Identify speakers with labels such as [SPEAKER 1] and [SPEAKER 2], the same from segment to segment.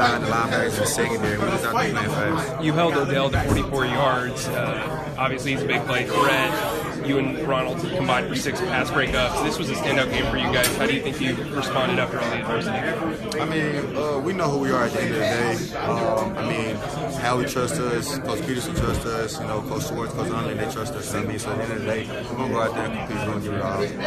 [SPEAKER 1] on the linebackers in secondary. We just out there playing fast.
[SPEAKER 2] You held Odell to 44 yards. Uh, obviously, he's a big play threat. You and Ronald combined for six pass breakups. This was a standout game for you guys. How do you think you responded after all the adversity?
[SPEAKER 1] I mean, uh, we know who we are at the end of the day. Um, I mean, Howie trusts us, Coach Pederson trusts us, you know, Coach Schwartz, Coach Huntley, they trust us. I mean, so at the end of the day, we're going to go out there and compete. We're going to give it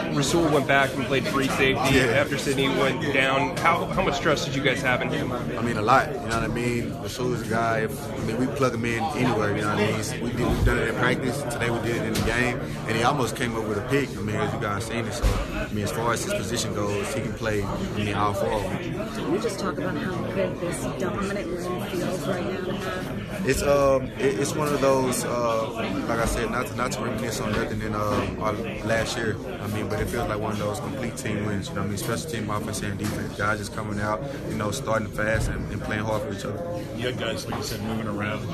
[SPEAKER 1] all.
[SPEAKER 2] Rasul went back and played free safety
[SPEAKER 1] Yeah.
[SPEAKER 2] after Sidney went down. How, how much trust did you guys have in him?
[SPEAKER 1] I mean, a lot. You know what I mean? Rasul is a guy. If, I mean, we plug him in anywhere. You know what I mean? We did, we've done it in practice. Today we did it in the game, and he almost came up with a pick. I mean, as you guys seen it. So, I mean, as far as his position goes, he can play. I mean, all four of them.
[SPEAKER 3] Can you just talk about how good this dominant win feels right now to have?
[SPEAKER 1] It's um, it, it's one of those. Uh, like I said, not to not to reminisce on nothing in uh, our last year. I mean, but it feels like one of those complete team wins. You know, what I mean, special team, offense, and defense. Guys just coming out, you know, starting fast and, and playing hard for each other.
[SPEAKER 4] You had guys, like you said, moving around.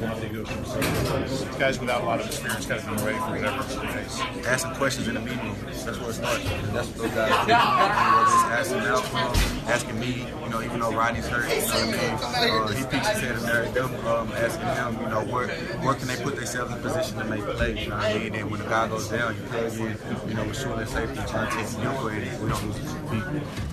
[SPEAKER 4] Now they go from some guys without a lot of experience, kind of being ready for whatever it's
[SPEAKER 1] asking questions in the meeting room. That's where it starts. That's what those guys do. You know, just asking Malcolm, asking me, you know, even though Rodney's hurt, you know what I mean? Uh, he peeks his head in there them, um, asking him, you know, where, where can they put themselves in position to make plays, you know what I mean? And when the guy goes down, you plug in, you know, with shooting safety, trying to take the we don't lose beat.